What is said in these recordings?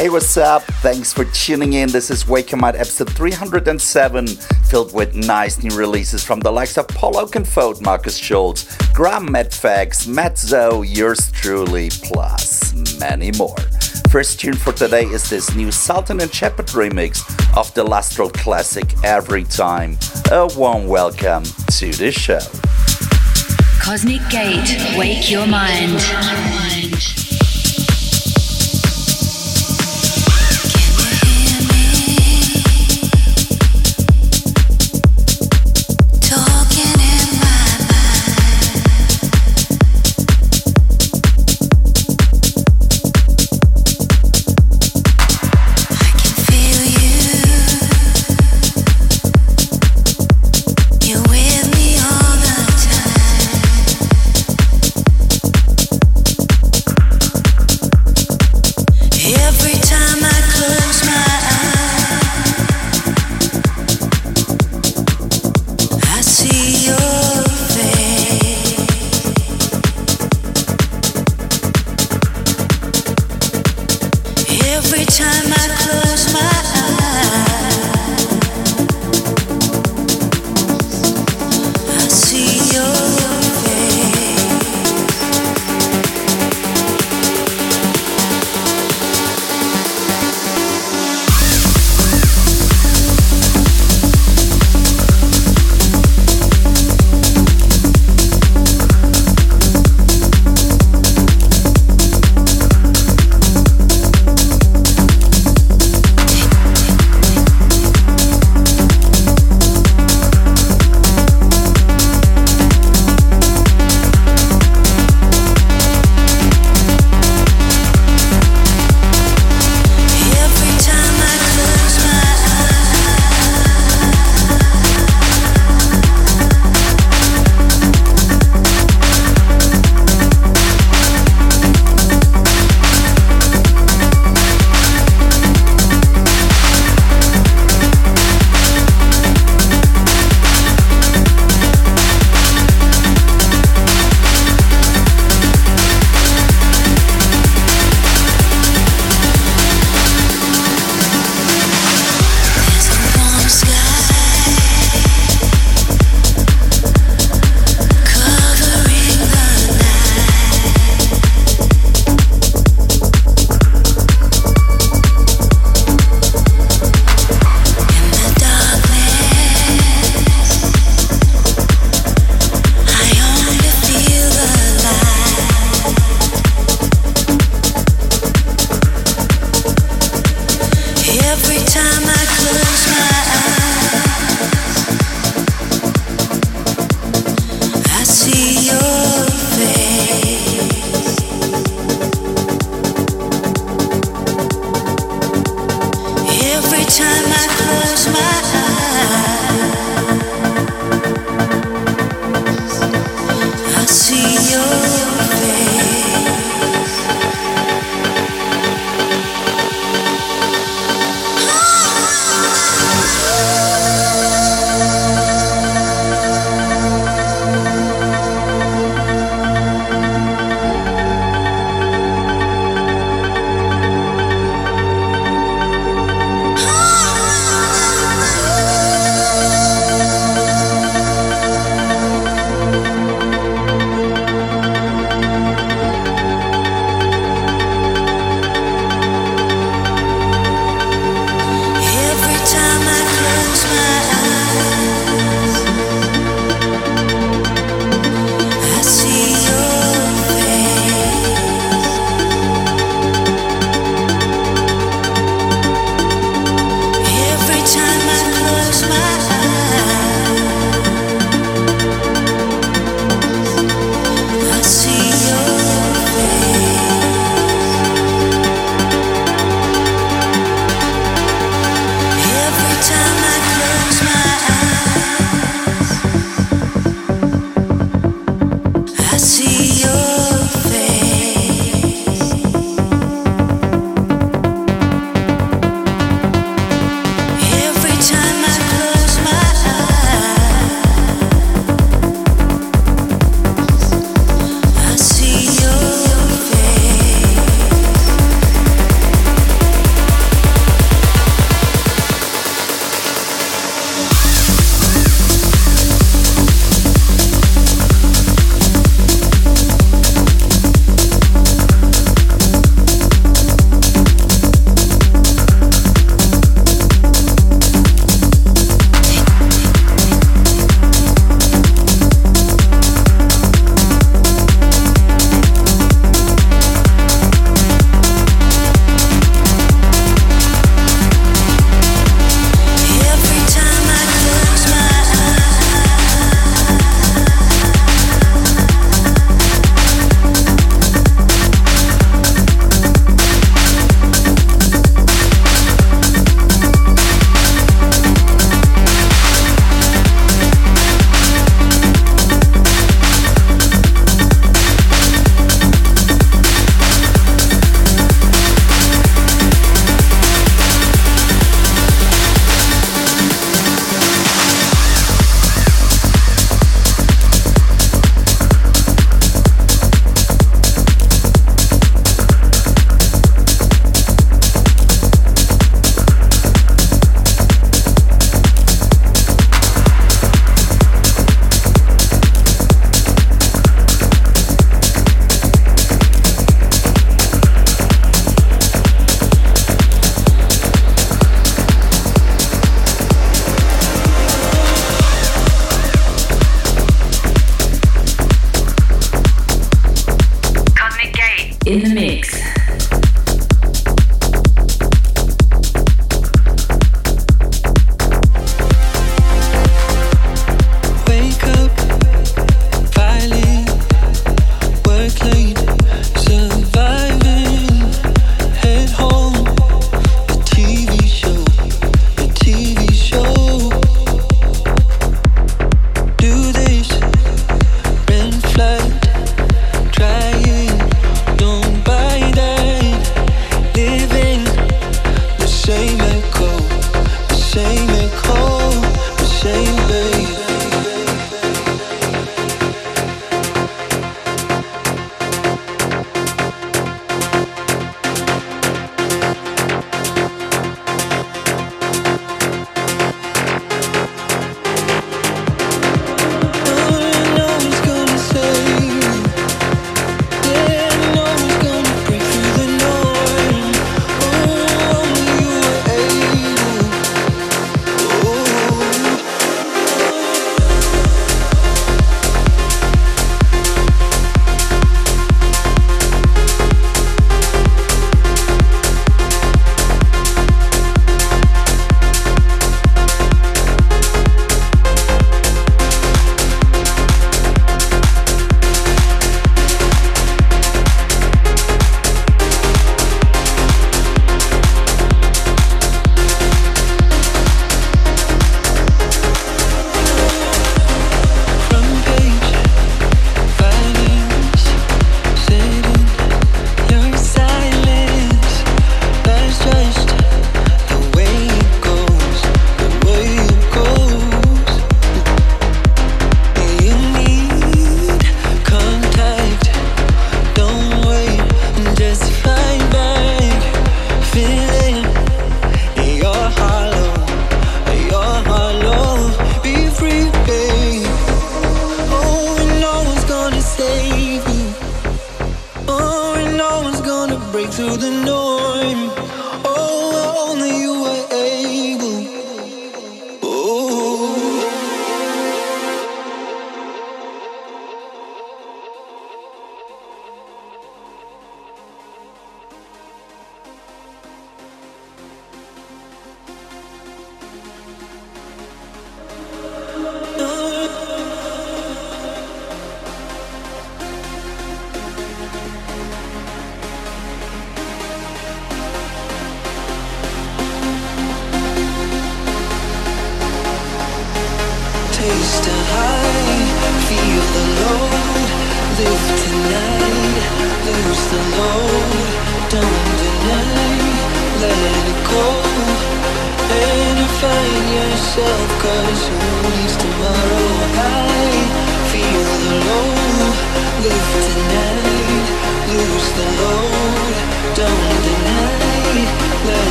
Hey, what's up? Thanks for tuning in. This is Wake Your Mind episode 307, filled with nice new releases from the likes of Paul Oakenfold, Markus Schulz, Graham Medfax, Matt yours truly, plus many more. First tune for today is this new Sultan and Shepard remix of the Lustral classic Every Time. A warm welcome to the show. Cosmic Gate. Wake your mind.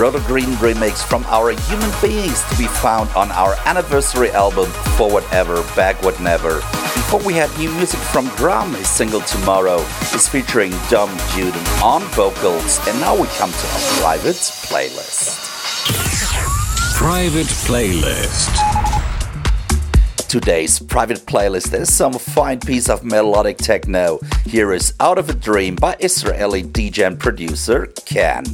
Green remix from our Human Beings to be found on our anniversary album Forward Ever, Backward Never. Before we had new music from Drum, his single Tomorrow is featuring Dom Judy on vocals, and now we come to our private playlist. Private playlist. today's private playlist. is some fine piece of melodic techno. Here is Out of a Dream by Israeli DJ and producer Ken.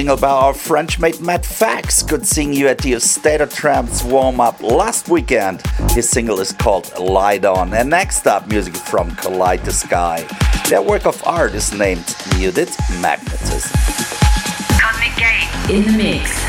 Single by our French mate Matt Fax. Good seeing you at the State of Trance warm up last weekend. His single is called Light On. And next up, music from Collide the Sky. Their work of art is named Muted Magnetism. Cosmic Gate in the mix.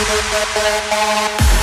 Thank you.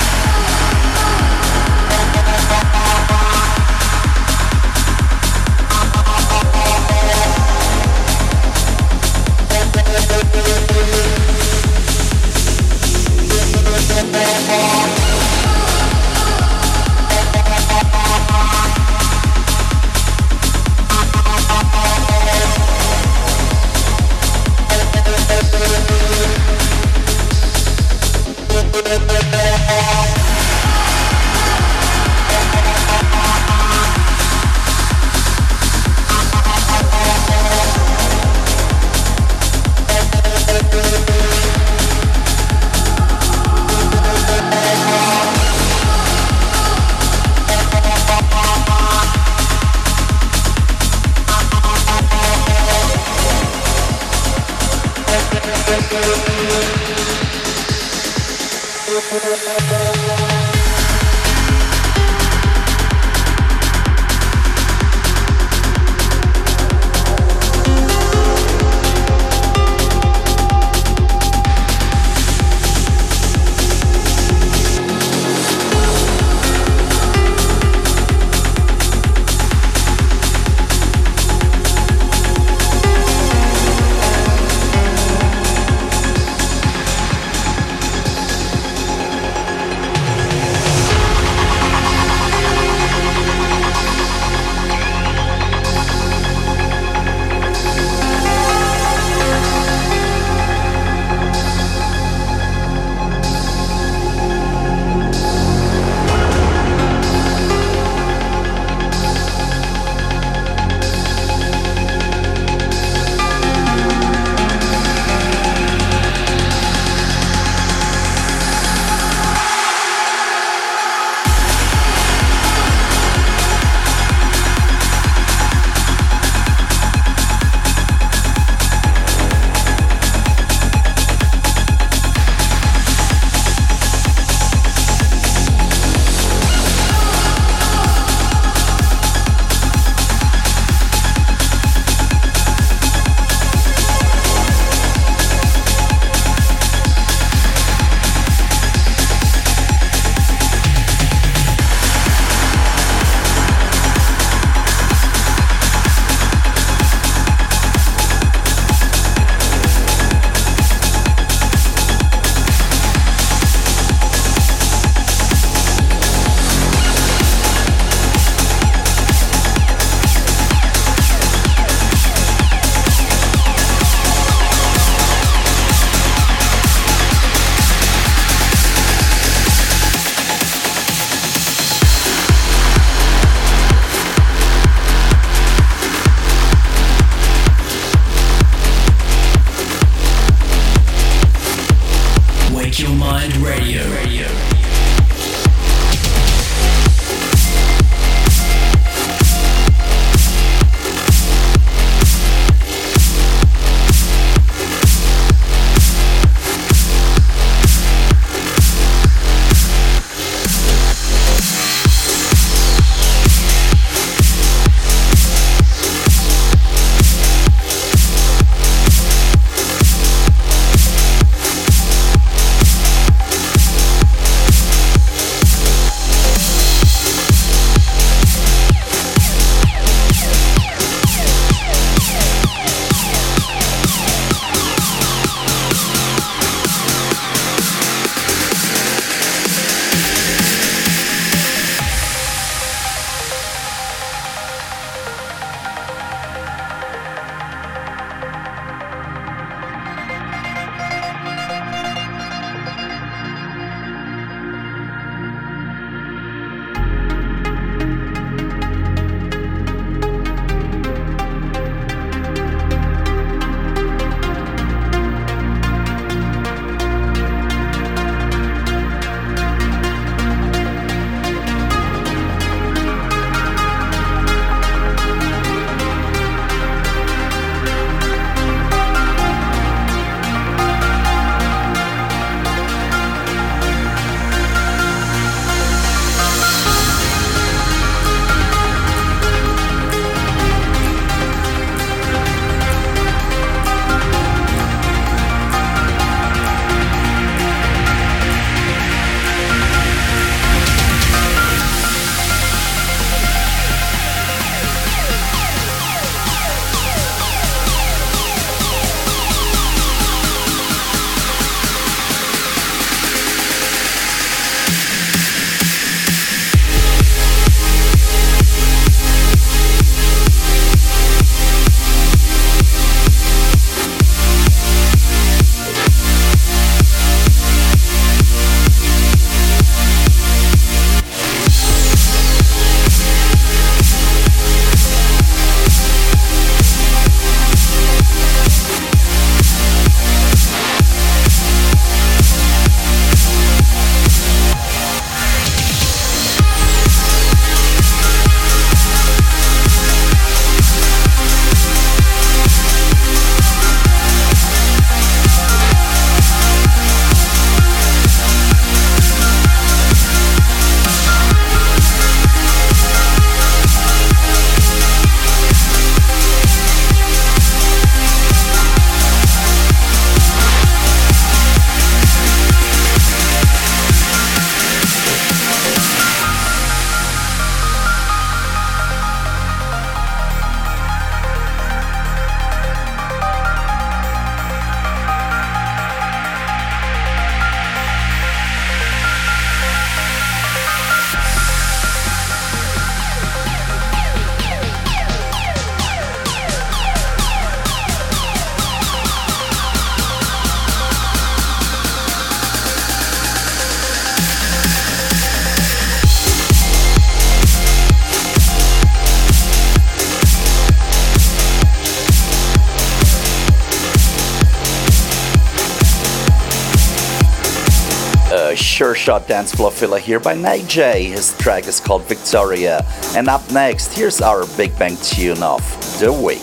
Shot Dance Floor filler here by Nate J. His track is called Victoria. And up next, here's our Big Bang tune of the week.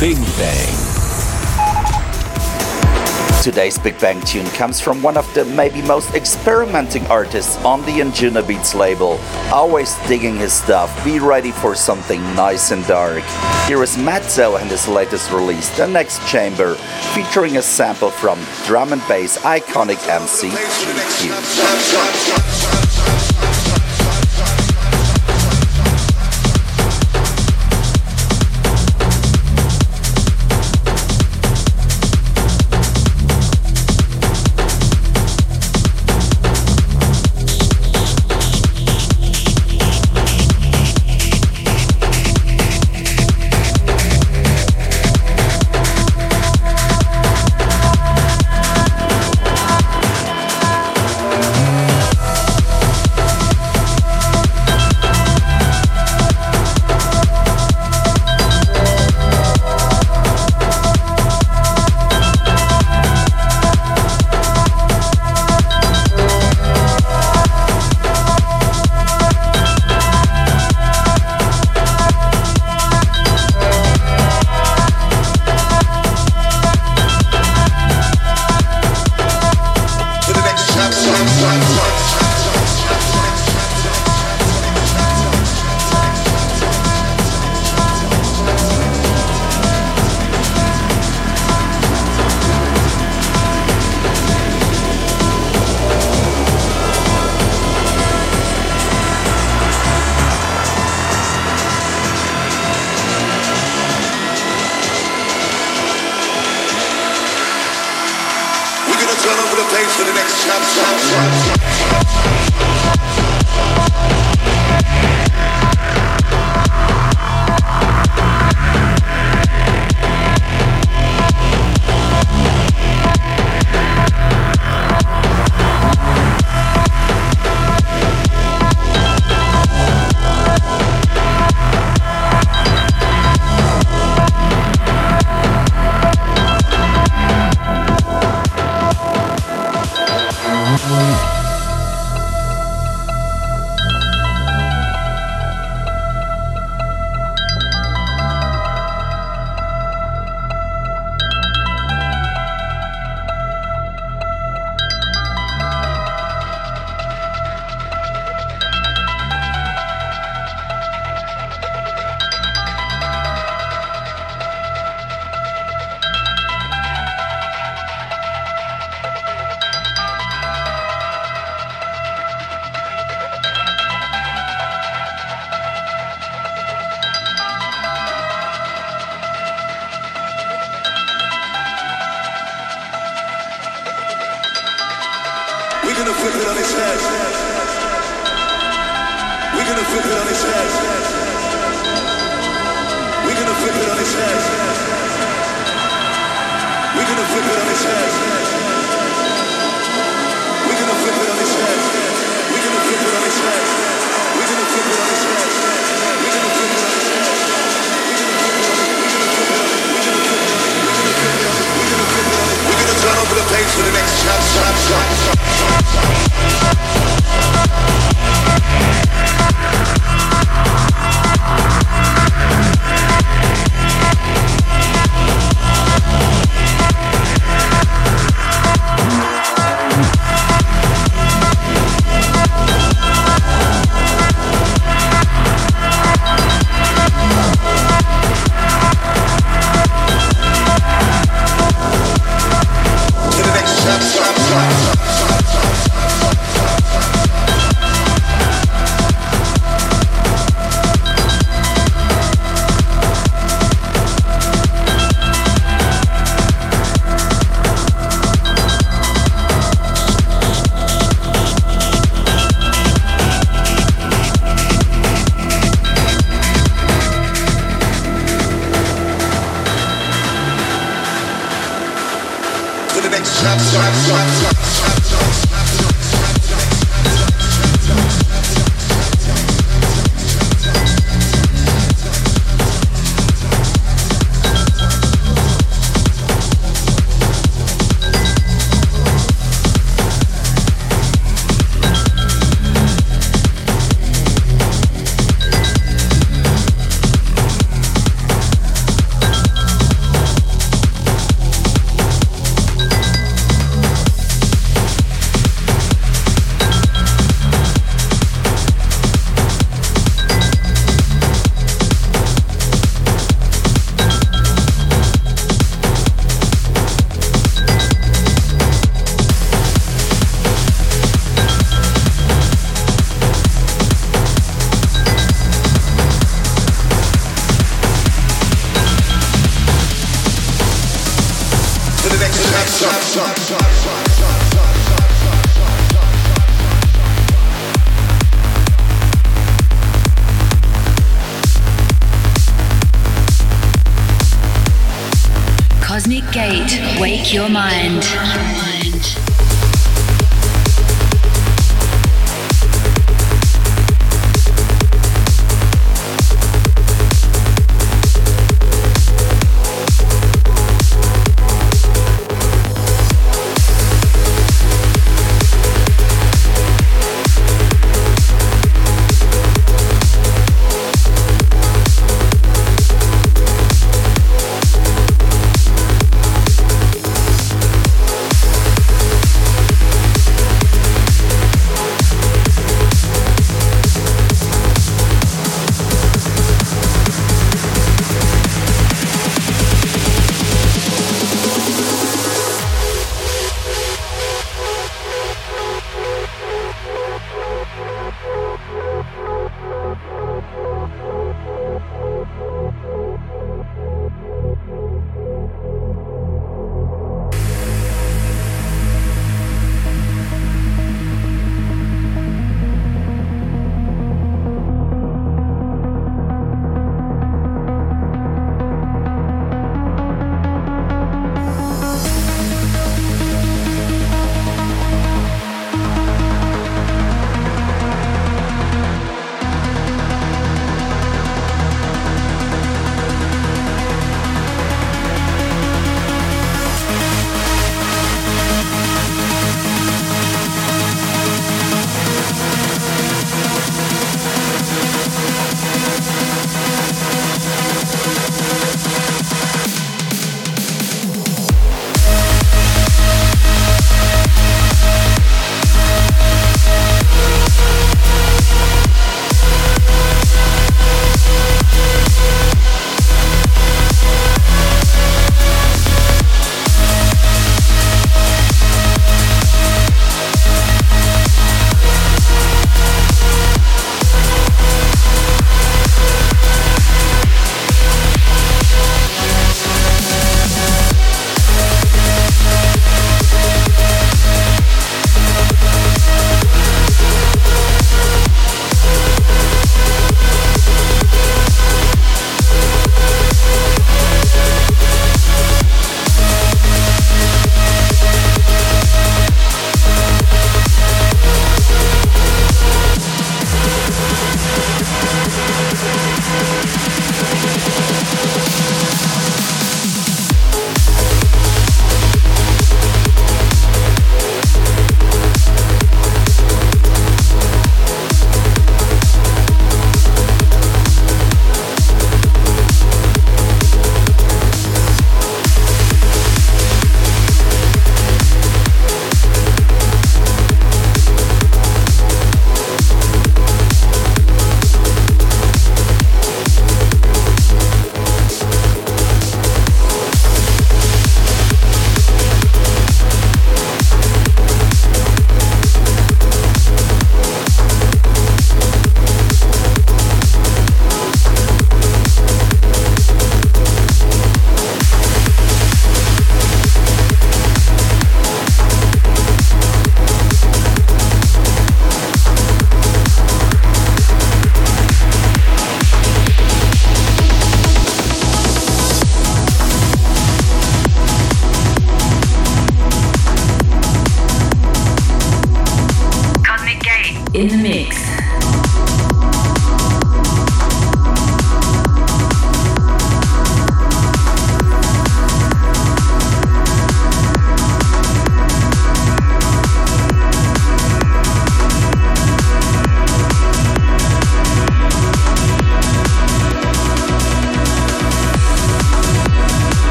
Big Bang. Today's Big Bang tune comes from one of the maybe most experimenting artists on the Anjunabeats label, always digging his stuff. Be ready for something nice and dark. Here is Mat Zo and his latest release, The Next Chamber, featuring a sample from drum and bass iconic MC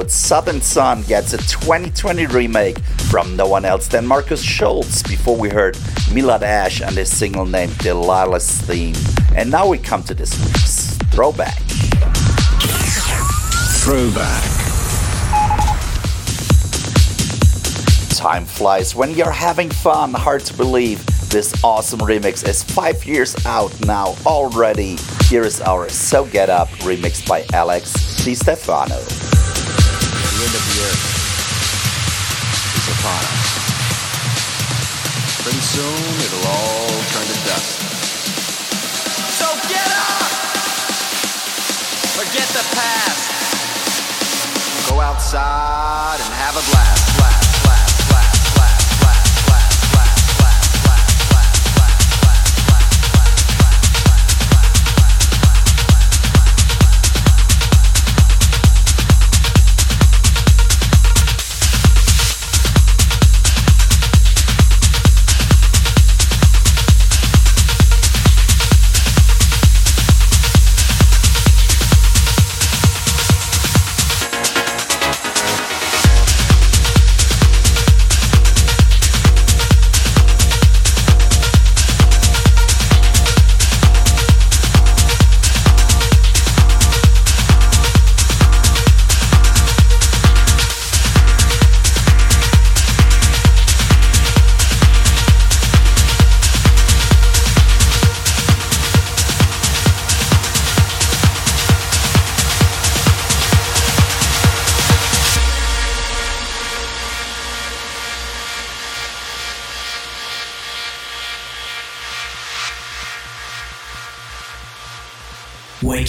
Southern Sun gets a 2020 remake from no one else than Markus Schulz. Before we heard Milad Ash and his single named Delilah's Theme. And now we come to this week's Throwback. Throwback. Time flies when you're having fun. Hard to believe this awesome remix is five years out now already. Here is our So Get Up remix by Alex Di Stefano. End of the earth is upon us. Pretty soon it'll all turn to dust. So get up! Forget the past. Go outside and have a blast. blast.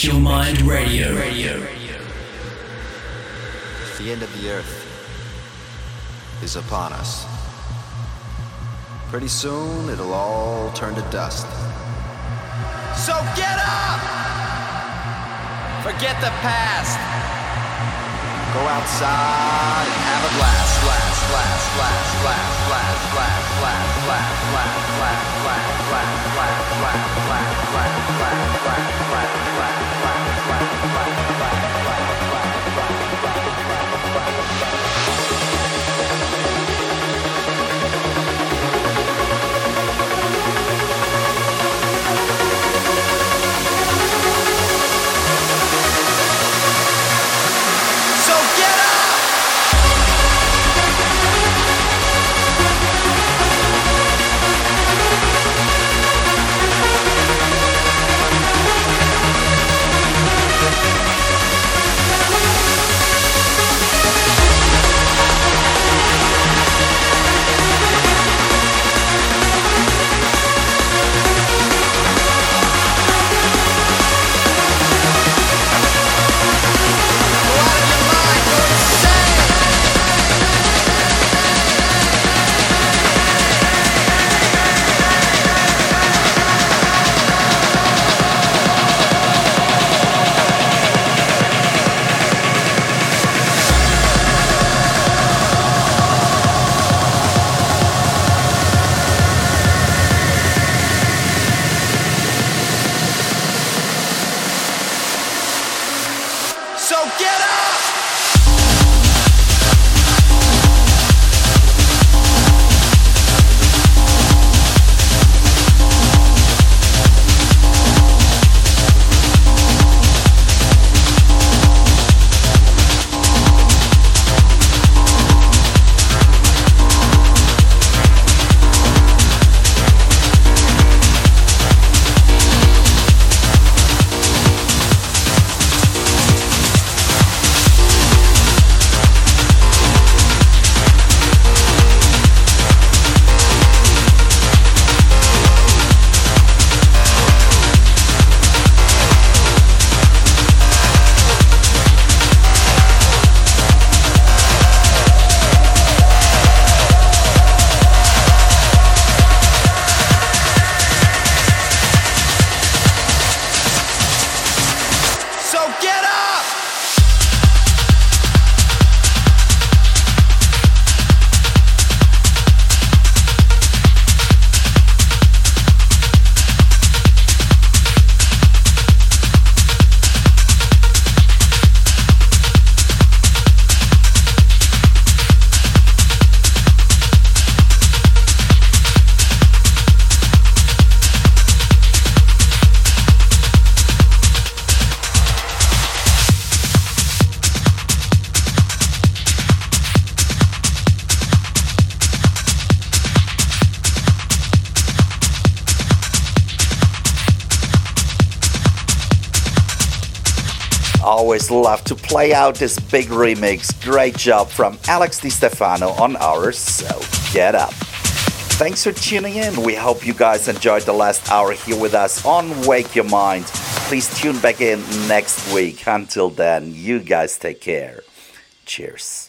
Your Mind. Radio. The end of the earth is upon us. Pretty soon it'll all turn to dust. So get up! Forget the past. Go outside and have a blast, blast, blast, blast, blast, blast, blast, blast, blast, blast, blast, blast, blast, blast, blast, blast, blast, blast, blast, blast. Always love to play out this big remix. Great job from Alex Di Stefano on ours, so get up. Thanks for tuning in. We hope you guys enjoyed the last hour here with us on Wake Your Mind. Please tune back in next week. Until then, you guys take care. Cheers.